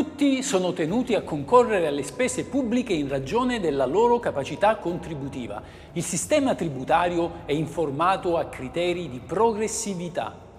Tutti sono tenuti a concorrere alle spese pubbliche in ragione della loro capacità contributiva. Il sistema tributario è informato a criteri di progressività.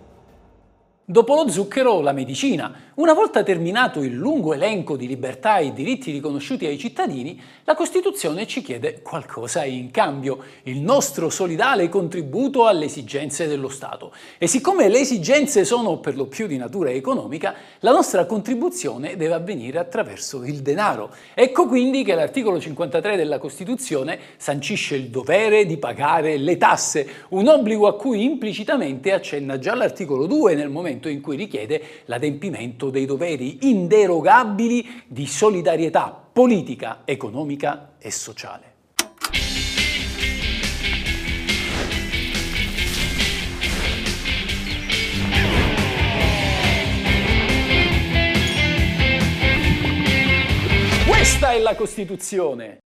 Dopo lo zucchero, la medicina. Una volta terminato il lungo elenco di libertà e diritti riconosciuti ai cittadini, la Costituzione ci chiede qualcosa in cambio, il nostro solidale contributo alle esigenze dello Stato. E siccome le esigenze sono per lo più di natura economica, la nostra contribuzione deve avvenire attraverso il denaro. Ecco quindi che l'articolo 53 della Costituzione sancisce il dovere di pagare le tasse, un obbligo a cui implicitamente accenna già l'articolo 2 nel momento momento in cui richiede l'adempimento dei doveri inderogabili di solidarietà politica, economica e sociale. Questa è la Costituzione!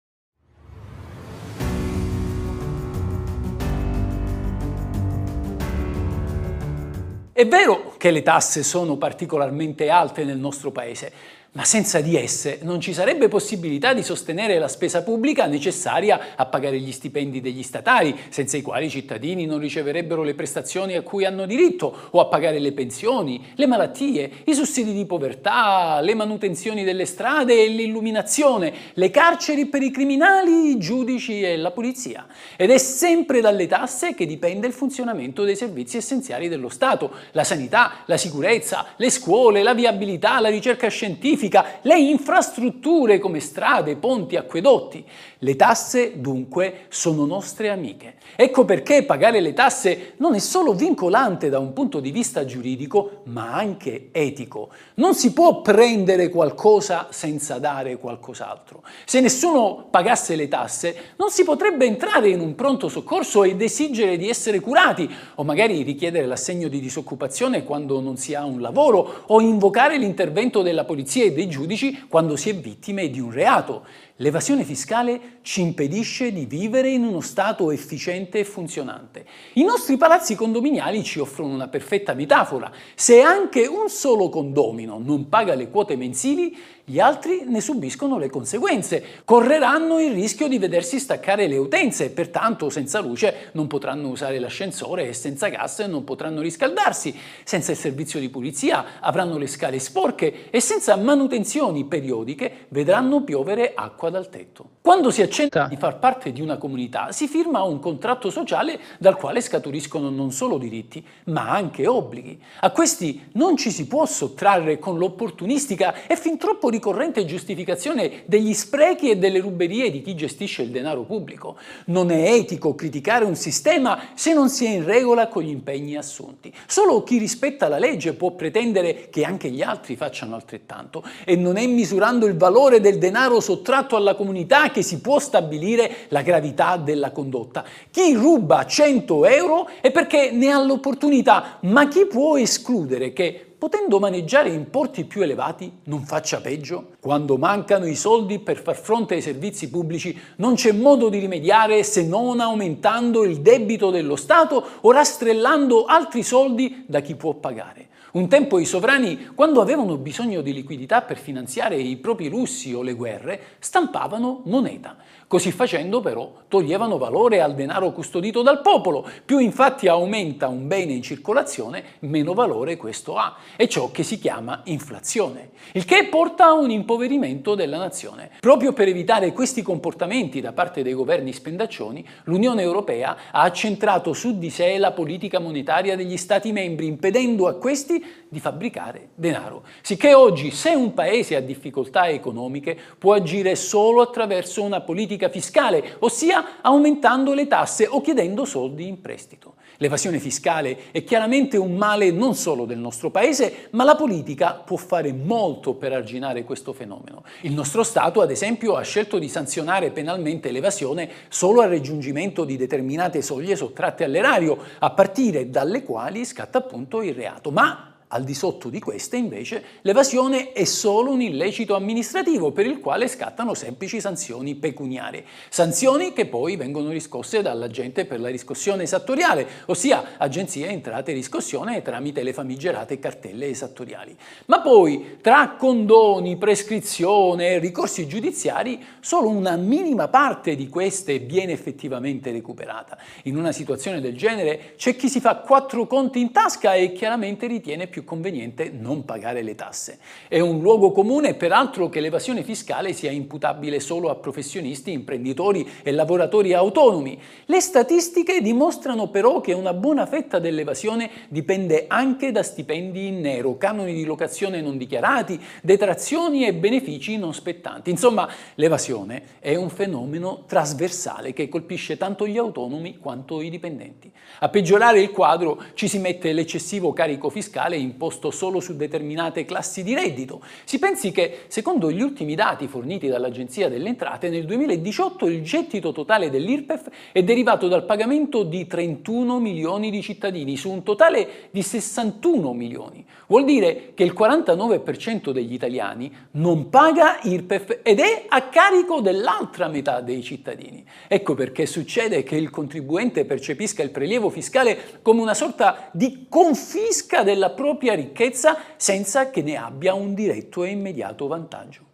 È vero che le tasse sono particolarmente alte nel nostro paese, ma senza di esse non ci sarebbe possibilità di sostenere la spesa pubblica necessaria a pagare gli stipendi degli statali, senza i quali i cittadini non riceverebbero le prestazioni a cui hanno diritto, o a pagare le pensioni, le malattie, i sussidi di povertà, le manutenzioni delle strade e l'illuminazione, le carceri per i criminali, i giudici e la polizia. Ed è sempre dalle tasse che dipende il funzionamento dei servizi essenziali dello Stato, la sanità, la sicurezza, le scuole, la viabilità, la ricerca scientifica, significa le infrastrutture come strade, ponti, acquedotti. Le tasse dunque sono nostre amiche. Ecco perché pagare le tasse non è solo vincolante da un punto di vista giuridico, ma anche etico. Non si può prendere qualcosa senza dare qualcos'altro. Se nessuno pagasse le tasse, non si potrebbe entrare in un pronto soccorso ed esigere di essere curati, o magari richiedere l'assegno di disoccupazione quando non si ha un lavoro, o invocare l'intervento della polizia e dei giudici quando si è vittime di un reato. L'evasione fiscale ci impedisce di vivere in uno Stato efficiente e funzionante. I nostri palazzi condominiali ci offrono una perfetta metafora. Se anche un solo condomino non paga le quote mensili, gli altri ne subiscono le conseguenze, correranno il rischio di vedersi staccare le utenze e pertanto senza luce non potranno usare l'ascensore e senza gas non potranno riscaldarsi, senza il servizio di pulizia avranno le scale sporche e senza manutenzioni periodiche vedranno piovere acqua dal tetto. Quando si accetta di far parte di una comunità si firma un contratto sociale dal quale scaturiscono non solo diritti ma anche obblighi. A questi non ci si può sottrarre con l'opportunistica e fin troppo ricorrente giustificazione degli sprechi e delle ruberie di chi gestisce il denaro pubblico. Non è etico criticare un sistema se non si è in regola con gli impegni assunti. Solo chi rispetta la legge può pretendere che anche gli altri facciano altrettanto e non è misurando il valore del denaro sottratto alla comunità che si può stabilire la gravità della condotta. Chi ruba 100 euro è perché ne ha l'opportunità, ma chi può escludere che potendo maneggiare importi più elevati, non faccia peggio? Quando mancano i soldi per far fronte ai servizi pubblici non c'è modo di rimediare se non aumentando il debito dello Stato o rastrellando altri soldi da chi può pagare. Un tempo i sovrani, quando avevano bisogno di liquidità per finanziare i propri russi o le guerre, stampavano moneta. Così facendo però toglievano valore al denaro custodito dal popolo. Più infatti aumenta un bene in circolazione, meno valore questo ha. È ciò che si chiama inflazione, il che porta a un impoverimento della nazione. Proprio per evitare questi comportamenti da parte dei governi spendaccioni, l'Unione Europea ha accentrato su di sé la politica monetaria degli Stati membri, impedendo a questi di fabbricare denaro. Sicché oggi se un paese ha difficoltà economiche può agire solo attraverso una politica fiscale, ossia aumentando le tasse o chiedendo soldi in prestito. L'evasione fiscale è chiaramente un male non solo del nostro paese, ma la politica può fare molto per arginare questo fenomeno. Il nostro Stato, ad esempio, ha scelto di sanzionare penalmente l'evasione solo al raggiungimento di determinate soglie sottratte all'erario, a partire dalle quali scatta appunto il reato. Ma Al di sotto di queste, invece, l'evasione è solo un illecito amministrativo per il quale scattano semplici sanzioni pecuniarie. Sanzioni che poi vengono riscosse dall'agente per la riscossione esattoriale, ossia agenzia entrate e riscossione tramite le famigerate cartelle esattoriali. Ma poi, tra condoni, prescrizione e ricorsi giudiziari, solo una minima parte di queste viene effettivamente recuperata. In una situazione del genere c'è chi si fa quattro conti in tasca e chiaramente ritiene più conveniente non pagare le tasse. È un luogo comune peraltro che l'evasione fiscale sia imputabile solo a professionisti, imprenditori e lavoratori autonomi. Le statistiche dimostrano però che una buona fetta dell'evasione dipende anche da stipendi in nero, canoni di locazione non dichiarati, detrazioni e benefici non spettanti. Insomma, l'evasione è un fenomeno trasversale che colpisce tanto gli autonomi quanto i dipendenti. A peggiorare il quadro ci si mette l'eccessivo carico fiscale imposto solo su determinate classi di reddito. Si pensi che, secondo gli ultimi dati forniti dall'Agenzia delle Entrate, nel 2018 il gettito totale dell'IRPEF è derivato dal pagamento di 31 milioni di cittadini su un totale di 61 milioni. Vuol dire che il 49% degli italiani non paga IRPEF ed è a carico dell'altra metà dei cittadini. Ecco perché succede che il contribuente percepisca il prelievo fiscale come una sorta di confisca della propria ricchezza senza che ne abbia un diretto e immediato vantaggio.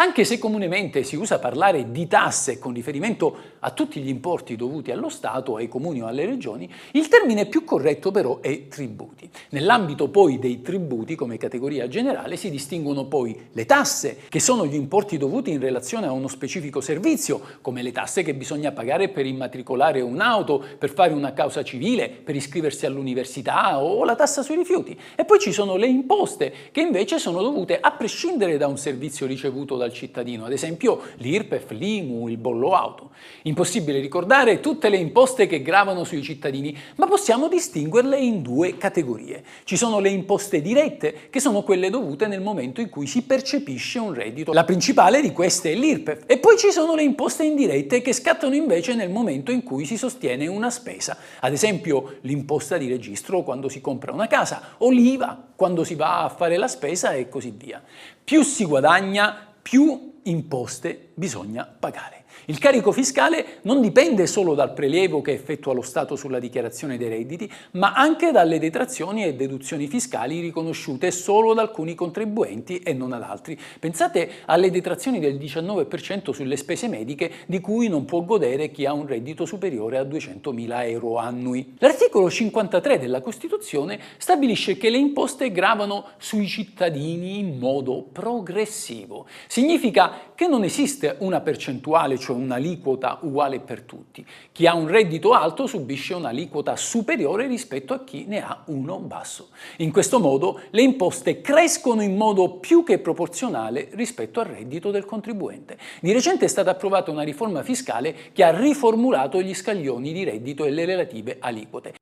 Anche se comunemente si usa parlare di tasse con riferimento a tutti gli importi dovuti allo Stato, ai comuni o alle regioni, il termine più corretto però è tributi. Nell'ambito poi dei tributi come categoria generale si distinguono poi le tasse, che sono gli importi dovuti in relazione a uno specifico servizio, come le tasse che bisogna pagare per immatricolare un'auto, per fare una causa civile, per iscriversi all'università o la tassa sui rifiuti. E poi ci sono le imposte, che invece sono dovute a prescindere da un servizio ricevuto dal cittadino, ad esempio l'IRPEF, l'IMU, il bollo auto. Impossibile ricordare tutte le imposte che gravano sui cittadini, ma possiamo distinguerle in due categorie. Ci sono le imposte dirette, che sono quelle dovute nel momento in cui si percepisce un reddito. La principale di queste è l'IRPEF. E poi ci sono le imposte indirette che scattano invece nel momento in cui si sostiene una spesa. Ad esempio l'imposta di registro quando si compra una casa, o l'IVA quando si va a fare la spesa e così via. Più si guadagna, più imposte bisogna pagare. Il carico fiscale non dipende solo dal prelievo che effettua lo Stato sulla dichiarazione dei redditi, ma anche dalle detrazioni e deduzioni fiscali riconosciute solo ad alcuni contribuenti e non ad altri. Pensate alle detrazioni del 19% sulle spese mediche di cui non può godere chi ha un reddito superiore a 200.000 euro annui. L'articolo 53 della Costituzione stabilisce che le imposte gravano sui cittadini in modo progressivo. Significa che non esiste una percentuale, cioè un'aliquota uguale per tutti. Chi ha un reddito alto subisce un'aliquota superiore rispetto a chi ne ha uno basso. In questo modo le imposte crescono in modo più che proporzionale rispetto al reddito del contribuente. Di recente è stata approvata una riforma fiscale che ha riformulato gli scaglioni di reddito e le relative aliquote.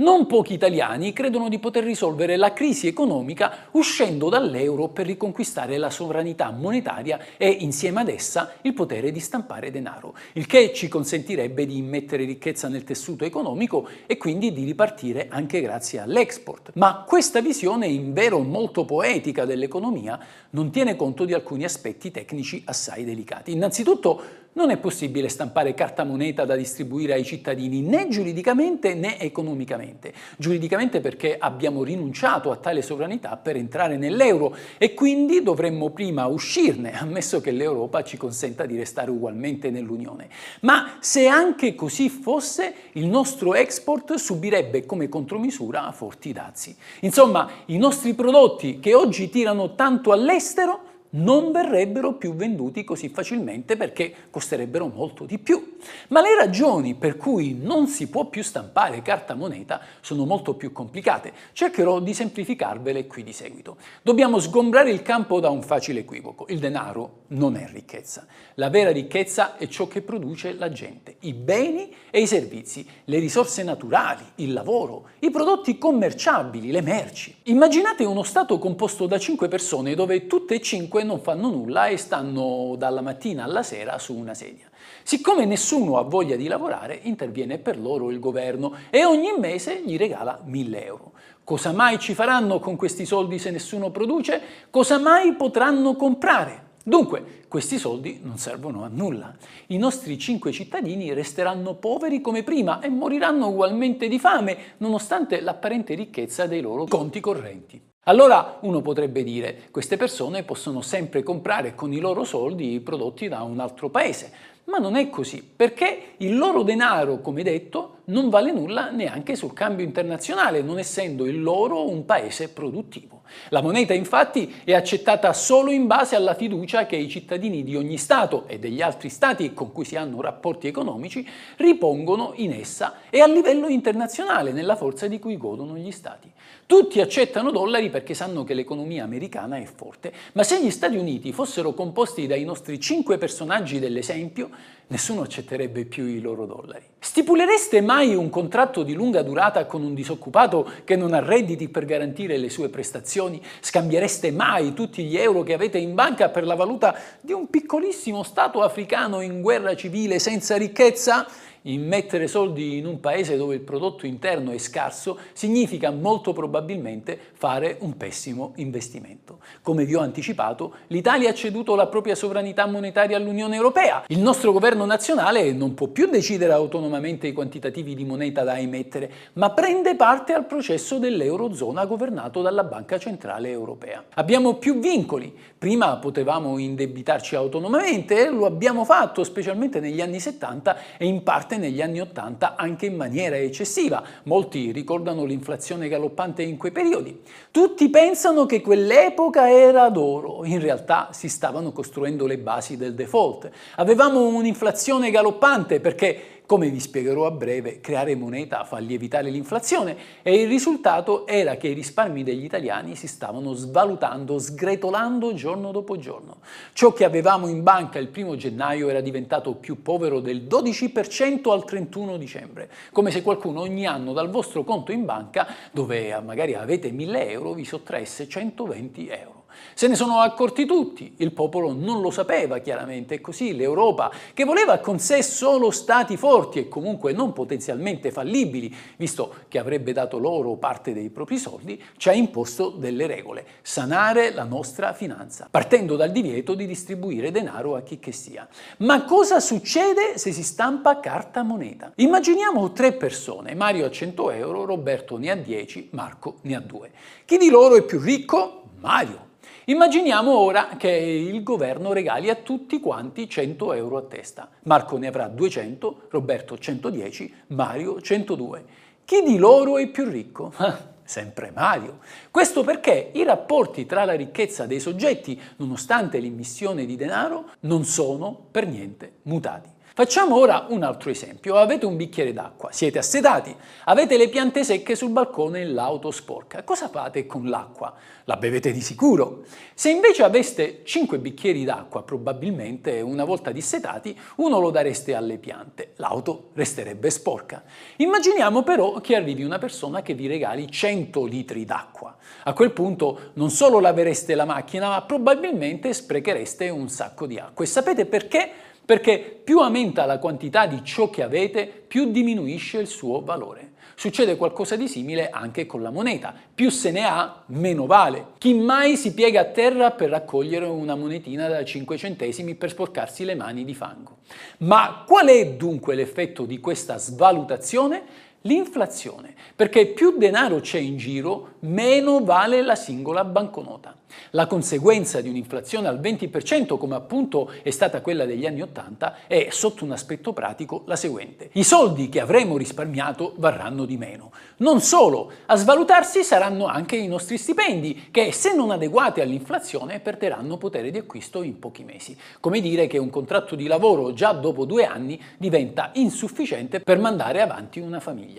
Non pochi italiani credono di poter risolvere la crisi economica uscendo dall'euro per riconquistare la sovranità monetaria e insieme ad essa il potere di stampare denaro, il che ci consentirebbe di immettere ricchezza nel tessuto economico e quindi di ripartire anche grazie all'export. Ma questa visione, in vero molto poetica dell'economia, non tiene conto di alcuni aspetti tecnici assai delicati. Innanzitutto non è possibile stampare carta moneta da distribuire ai cittadini né giuridicamente né economicamente. Giuridicamente perché abbiamo rinunciato a tale sovranità per entrare nell'euro e quindi dovremmo prima uscirne, ammesso che l'Europa ci consenta di restare ugualmente nell'Unione. Ma se anche così fosse, il nostro export subirebbe come contromisura forti dazi. Insomma, i nostri prodotti che oggi tirano tanto all'estero non verrebbero più venduti così facilmente perché costerebbero molto di più. Ma le ragioni per cui non si può più stampare carta moneta sono molto più complicate. Cercherò di semplificarvele qui di seguito. Dobbiamo sgombrare il campo da un facile equivoco. Il denaro non è ricchezza. La vera ricchezza è ciò che produce la gente, i beni e i servizi, le risorse naturali, il lavoro, i prodotti commerciabili, le merci. Immaginate uno Stato composto da cinque persone dove tutte e cinque non fanno nulla e stanno dalla mattina alla sera su una sedia. Siccome nessuno ha voglia di lavorare, interviene per loro il governo e ogni mese gli regala 1000 euro. Cosa mai ci faranno con questi soldi se nessuno produce? Cosa mai potranno comprare? Dunque, questi soldi non servono a nulla. I nostri cinque cittadini resteranno poveri come prima e moriranno ugualmente di fame, nonostante l'apparente ricchezza dei loro conti correnti. Allora uno potrebbe dire, queste persone possono sempre comprare con i loro soldi prodotti da un altro paese, ma non è così, perché il loro denaro, come detto, non vale nulla neanche sul cambio internazionale, non essendo il loro un paese produttivo. La moneta infatti è accettata solo in base alla fiducia che i cittadini di ogni Stato e degli altri Stati con cui si hanno rapporti economici ripongono in essa e a livello internazionale nella forza di cui godono gli Stati. Tutti accettano dollari perché sanno che l'economia americana è forte, ma se gli Stati Uniti fossero composti dai nostri cinque personaggi dell'esempio, nessuno accetterebbe più i loro dollari. Stipulereste mai un contratto di lunga durata con un disoccupato che non ha redditi per garantire le sue prestazioni? Scambiereste mai tutti gli euro che avete in banca per la valuta di un piccolissimo Stato africano in guerra civile senza ricchezza? Immettere soldi in un paese dove il prodotto interno è scarso significa molto probabilmente fare un pessimo investimento. Come vi ho anticipato, l'Italia ha ceduto la propria sovranità monetaria all'Unione Europea. Il nostro governo nazionale non può più decidere autonomamente i quantitativi di moneta da emettere, ma prende parte al processo dell'Eurozona governato dalla Banca Centrale Europea. Abbiamo più vincoli. Prima potevamo indebitarci autonomamente, lo abbiamo fatto specialmente negli anni 70 e in parte negli anni 80 anche in maniera eccessiva. Molti ricordano l'inflazione galoppante in quei periodi. Tutti pensano che quell'epoca era d'oro, in realtà si stavano costruendo le basi del default. Avevamo un'inflazione galoppante perché come vi spiegherò a breve, creare moneta fa lievitare l'inflazione e il risultato era che i risparmi degli italiani si stavano svalutando, sgretolando giorno dopo giorno. Ciò che avevamo in banca il primo gennaio era diventato più povero del 12% al 31 dicembre, come se qualcuno ogni anno dal vostro conto in banca, dove magari avete 1000 euro, vi sottraesse 120 euro. Se ne sono accorti tutti, il popolo non lo sapeva chiaramente e così l'Europa, che voleva con sé solo stati forti e comunque non potenzialmente fallibili, visto che avrebbe dato loro parte dei propri soldi, ci ha imposto delle regole, sanare la nostra finanza, partendo dal divieto di distribuire denaro a chi che sia. Ma cosa succede se si stampa carta moneta? Immaginiamo tre persone, Mario ha 100 euro, Roberto ne ha 10, Marco ne ha 2. Chi di loro è più ricco? Mario. Immaginiamo ora che il governo regali a tutti quanti 100 euro a testa. Marco ne avrà 200, Roberto 110, Mario 102. Chi di loro è più ricco? Sempre Mario. Questo perché i rapporti tra la ricchezza dei soggetti, nonostante l'immissione di denaro, non sono per niente mutati. Facciamo ora un altro esempio. Avete un bicchiere d'acqua, siete assetati, avete le piante secche sul balcone e l'auto sporca. Cosa fate con l'acqua? La bevete di sicuro. Se invece aveste 5 bicchieri d'acqua, probabilmente una volta dissetati, uno lo dareste alle piante, l'auto resterebbe sporca. Immaginiamo però che arrivi una persona che vi regali 100 litri d'acqua. A quel punto non solo lavereste la macchina, ma probabilmente sprechereste un sacco di acqua. E sapete perché? Perché più aumenta la quantità di ciò che avete, più diminuisce il suo valore. Succede qualcosa di simile anche con la moneta. Più se ne ha, meno vale. Chi mai si piega a terra per raccogliere una monetina da 5 centesimi per sporcarsi le mani di fango? Ma qual è dunque l'effetto di questa svalutazione? L'inflazione, perché più denaro c'è in giro, meno vale la singola banconota. La conseguenza di un'inflazione al 20%, come appunto è stata quella degli anni 80, è sotto un aspetto pratico la seguente. I soldi che avremo risparmiato varranno di meno. Non solo, a svalutarsi saranno anche i nostri stipendi, che se non adeguati all'inflazione perderanno potere di acquisto in pochi mesi. Come dire che un contratto di lavoro già dopo due anni diventa insufficiente per mandare avanti una famiglia.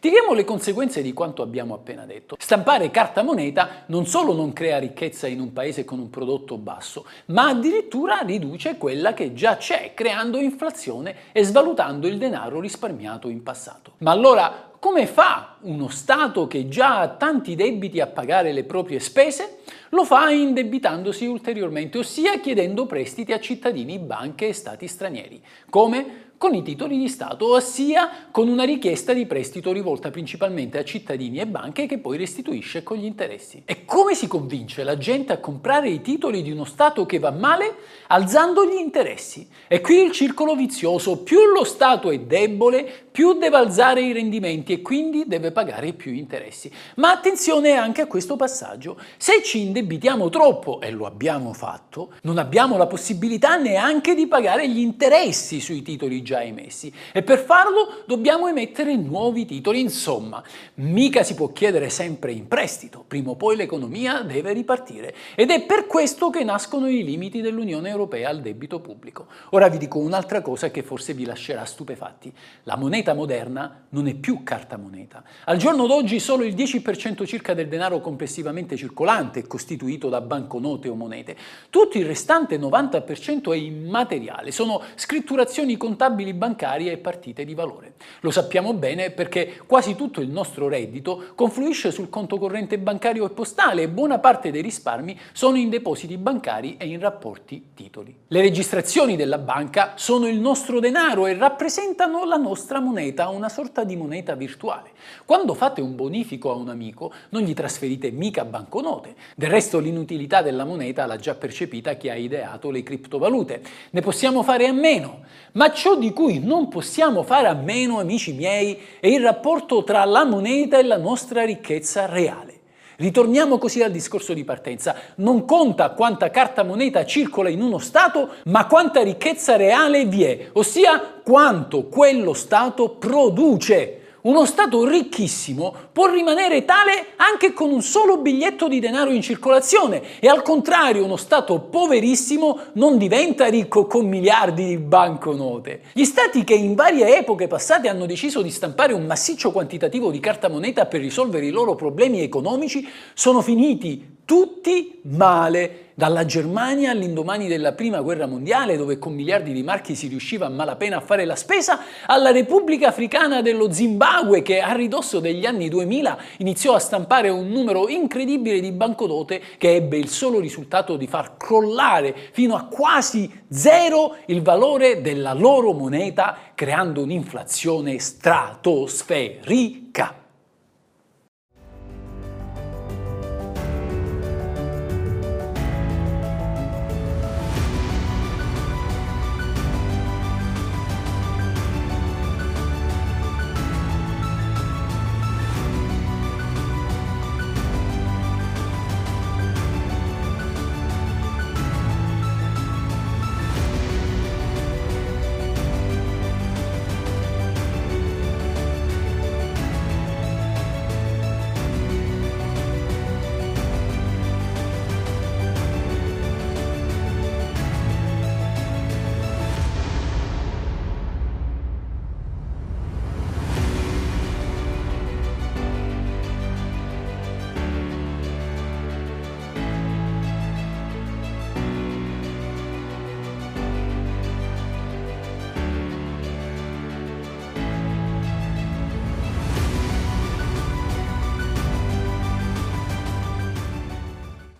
Tiriamo le conseguenze di quanto abbiamo appena detto. Stampare carta moneta non solo non crea ricchezza in un paese con un prodotto basso, ma addirittura riduce quella che già c'è, creando inflazione e svalutando il denaro risparmiato in passato. Ma allora come fa uno Stato che già ha tanti debiti a pagare le proprie spese? Lo fa indebitandosi ulteriormente, ossia chiedendo prestiti a cittadini, banche e stati stranieri. Come? Con i titoli di Stato, ossia con una richiesta di prestito rivolta principalmente a cittadini e banche che poi restituisce con gli interessi. E come si convince la gente a comprare i titoli di uno Stato che va male? Alzando gli interessi. E qui il circolo vizioso, più lo Stato è debole, più deve alzare i rendimenti e quindi deve pagare più interessi. Ma attenzione anche a questo passaggio. Se ci indebitiamo troppo, e lo abbiamo fatto, non abbiamo la possibilità neanche di pagare gli interessi sui titoli già emessi e per farlo dobbiamo emettere nuovi titoli. Insomma, mica si può chiedere sempre in prestito, prima o poi l'economia deve ripartire ed è per questo che nascono i limiti dell'Unione Europea al debito pubblico. Ora vi dico un'altra cosa che forse vi lascerà stupefatti. La moneta moneta moderna non è più carta moneta. Al giorno d'oggi solo il 10% circa del denaro complessivamente circolante è costituito da banconote o monete. Tutto il restante 90% è immateriale, sono scritturazioni contabili bancarie e partite di valore. Lo sappiamo bene perché quasi tutto il nostro reddito confluisce sul conto corrente bancario e postale e buona parte dei risparmi sono in depositi bancari e in rapporti titoli. Le registrazioni della banca sono il nostro denaro e rappresentano la nostra moneta moneta una sorta di moneta virtuale. Quando fate un bonifico a un amico non gli trasferite mica banconote. Del resto l'inutilità della moneta l'ha già percepita chi ha ideato le criptovalute. Ne possiamo fare a meno. Ma ciò di cui non possiamo fare a meno, amici miei, è il rapporto tra la moneta e la nostra ricchezza reale. Ritorniamo così al discorso di partenza. Non conta quanta carta moneta circola in uno Stato, ma quanta ricchezza reale vi è, ossia quanto quello Stato produce. Uno Stato ricchissimo può rimanere tale anche con un solo biglietto di denaro in circolazione e al contrario uno Stato poverissimo non diventa ricco con miliardi di banconote. Gli Stati che in varie epoche passate hanno deciso di stampare un massiccio quantitativo di carta moneta per risolvere i loro problemi economici sono finiti tutti male, dalla Germania all'indomani della Prima Guerra Mondiale, dove con miliardi di marchi si riusciva a malapena a fare la spesa, alla Repubblica Africana dello Zimbabwe, che a ridosso degli anni 2000 iniziò a stampare un numero incredibile di banconote che ebbe il solo risultato di far crollare fino a quasi zero il valore della loro moneta, creando un'inflazione stratosferica.